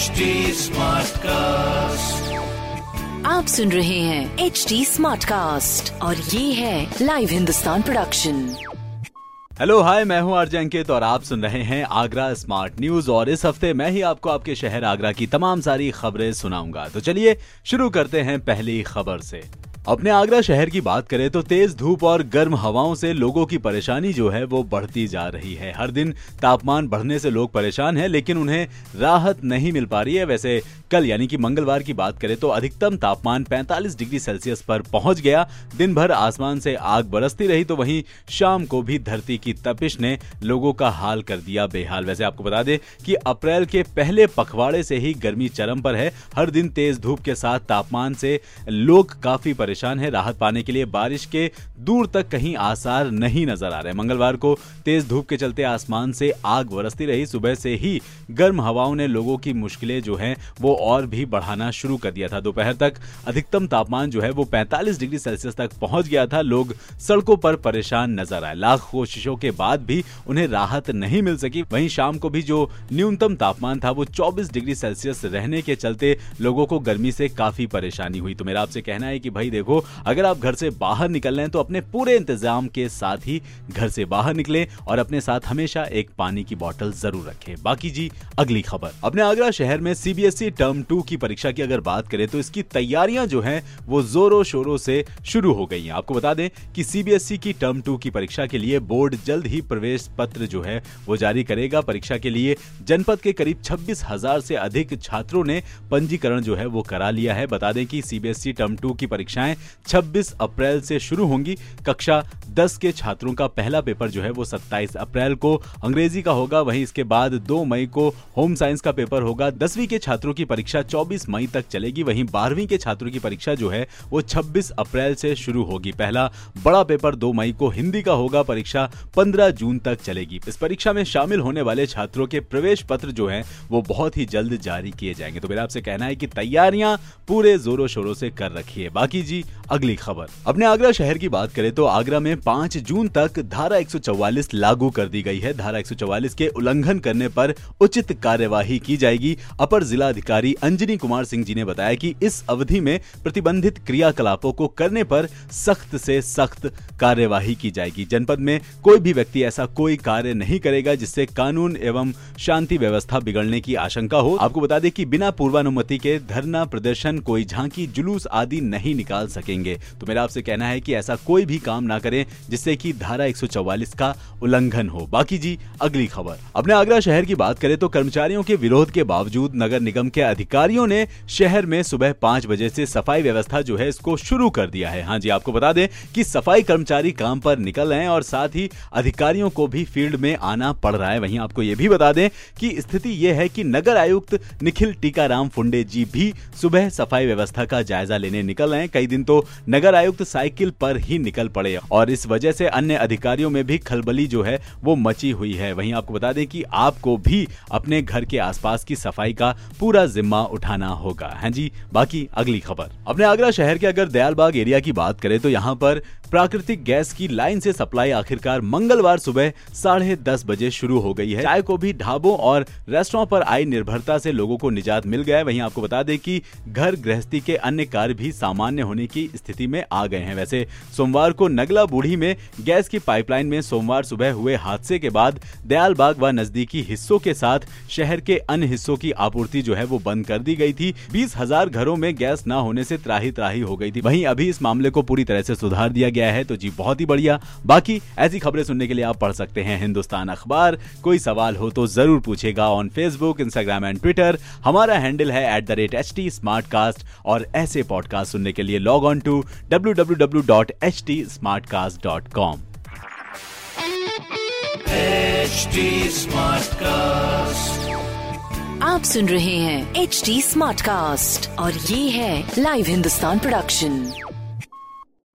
HD cast आप सुन रहे हैं एच डी स्मार्ट कास्ट और ये है live Hindustan production hello hi मैं हूँ आरजे अंकित और आप सुन रहे हैं आगरा स्मार्ट न्यूज़ और इस हफ़्ते मैं ही आपको आपके शहर आगरा की तमाम सारी खबरें सुनाऊँगा। तो चलिए शुरू करते हैं पहली खबर से। अपने आगरा शहर की बात करें तो तेज धूप और गर्म हवाओं से लोगों की परेशानी जो है वो बढ़ती जा रही है। हर दिन तापमान बढ़ने से लोग परेशान हैं, लेकिन उन्हें राहत नहीं मिल पा रही है। वैसे कल यानी कि मंगलवार की बात करें तो अधिकतम तापमान 45 डिग्री सेल्सियस पर पहुँच गया। दिन भर आसमान से आग बरसती रही तो वहीं शाम को भी धरती की तपिश ने लोगों का हाल कर दिया बेहाल। वैसे आपको बता दें कि अप्रैल के पहले पखवाड़े से ही गर्मी चरम पर है। हर दिन तेज धूप के साथ तापमान से लोग काफ़ी परेशान है। राहत पाने के लिए बारिश के दूर तक कहीं आसार नहीं नज़र आ रहे। मंगलवार को तेज धूप के चलते आसमान से आग बरसती रही। सुबह से ही गर्म हवाओं ने लोगों की मुश्किलें जो हैं, वो और भी बढ़ाना शुरू कर दिया था। दोपहर तक अधिकतम तापमान जो है, वो 45 डिग्री सेल्सियस तक पहुँच गया था। लोग सड़कों पर परेशान नज़र आए। लाख कोशिशों के बाद भी उन्हें राहत नहीं मिल सकी। वहीं शाम को भी जो न्यूनतम तापमान था, वो 24 डिग्री सेल्सियस रहने के चलते लोगों को गर्मी से काफ़ी परेशानी हुई। तो मेरा आपसे कहना है कि भाई देखो अगर आप घर से बाहर निकल रहे हैं तो अपने पूरे इंतज़ाम के साथ ही घर से बाहर निकले और अपने साथ हमेशा एक पानी की बॉटल ज़रूर रखें। बाकी जी, अगली खबर। अपने आगरा शहर में सीबीएसई टर्म टू की परीक्षा की अगर बात करें तो इसकी तैयारियाँ जो है, वो जोरों शोरों से शुरू हो गई हैं। आपको बता दें कि सीबीएसई की टर्म टू की परीक्षा के लिए बोर्ड जल्द ही प्रवेश पत्र जो है, वो जारी करेगा। परीक्षा के लिए जनपद के करीब छब्बीस हज़ार से अधिक छात्रों ने पंजीकरण जो है, वो करा लिया है। बता दें कि सीबीएसई टर्म टू की परीक्षाएँ 26 अप्रैल से शुरू होंगी। कक्षा 10 के छात्रों का पहला पेपर जो है वो 27 अप्रैल को अंग्रेज़ी का होगा। वहीं इसके बाद 2 मई को होम साइंस का पेपर होगा। दसवीं के छात्रों की परीक्षा 24 मई तक चलेगी। वहीं बारहवीं के छात्रों की परीक्षा जो है वो 26 अप्रैल से शुरू होगी। पहला बड़ा पेपर 2 मई को हिंदी का होगा। परीक्षा 15 जून तक चलेगी। इस परीक्षा में शामिल होने वाले छात्रों के प्रवेश पत्र जो है वो बहुत ही जल्द जारी किए जाएँगे। तो मेरा आपसे कहना है कि तैयारियाँ पूरे जोरों शोरों से कर रखी है। बाकी जी अगली खबर। अपने आगरा शहर की बात करें तो आगरा में 5 जून तक धारा 144 लागू कर दी गई है। धारा 144 के उल्लंघन करने पर उचित कार्यवाही की जाएगी। अपर जिला अधिकारी अंजनी कुमार सिंह जी ने बताया कि इस अवधि में प्रतिबंधित क्रियाकलापों को करने पर सख्त से सख्त कार्यवाही की जाएगी। जनपद में कोई भी व्यक्ति ऐसा कोई कार्य नहीं करेगा जिससे कानून एवं शांति व्यवस्था बिगड़ने की आशंका हो। आपको बता दें कि बिना पूर्वानुमति के धरना प्रदर्शन, कोई झांकी, जुलूस आदि नहीं निकाल सकेंगे। तो मेरा आपसे कहना है कि ऐसा कोई भी काम ना करें जिससे कि धारा 144 का उल्लंघन हो। बाकी जी, अगली खबर। अपने आगरा शहर की बात करें तो कर्मचारियों के विरोध के बावजूद नगर निगम के अधिकारियों ने शहर में सुबह पाँच बजे से सफ़ाई व्यवस्था जो है इसको शुरू कर दिया है। हाँ जी, आपको बता दें कि सफ़ाई कर्मचारी काम पर निकल रहे हैं और साथ ही अधिकारियों को भी फ़ील्ड में आना पड़ रहा है। वहीं आपको ये भी बता दें कि स्थिति यह है कि नगर आयुक्त निखिल टीकाराम फुंडे जी भी सुबह सफ़ाई व्यवस्था का जायजा लेने निकल रहे हैं कई दिन तो नगर आयुक्त साइकिल पर ही निकल पड़े और इस वजह से अन्य अधिकारियों में भी खलबली जो है, वो मची हुई है। वहीं आपको बता दें कि आपको भी अपने घर के आसपास की सफ़ाई का पूरा जिम्मा उठाना होगा। है हाँ जी, बाकी अगली खबर। अपने आगरा शहर के अगर दयालबाग एरिया की बात करें तो यहाँ पर प्राकृतिक गैस की लाइन से सप्लाई आखिरकार मंगलवार सुबह साढ़े दस बजे शुरू हो गई है। चाय को भी ढाबों और रेस्टोरों पर आई निर्भरता से लोगों को निजात मिल गया वहीं आपको बता दें कि घर गृहस्थी के अन्य कार्य भी सामान्य होने की स्थिति में आ गए हैं। वैसे सोमवार को नगला बूढ़ी में गैस की पाइपलाइन में सोमवार सुबह हुए हादसे के बाद दयालबाग व नजदीकी हिस्सों के साथ शहर के अन्य हिस्सों की आपूर्ति जो है वो बंद कर दी गई थी। बीस हज़ार घरों में गैस न होने से त्राही त्राही हो गई थी। वहीं अभी इस मामले को पूरी तरह से सुधार दिया गया है तो जी बहुत ही बढ़िया। बाकी ऐसी खबरें सुनने के लिए आप पढ़ सकते हैं हिंदुस्तान अखबार। कोई सवाल हो तो ज़रूर पूछेगा on Facebook Instagram and Twitter हमारा हैंडल है at the rate H T smart cast और ऐसे पॉडकास्ट सुनने के लिए log on to W W W dot H T smart cast dot com HD Smartcast. आप सुन रहे हैं एच डी स्मार्ट कास्ट और ये है लाइव हिंदुस्तान प्रोडक्शन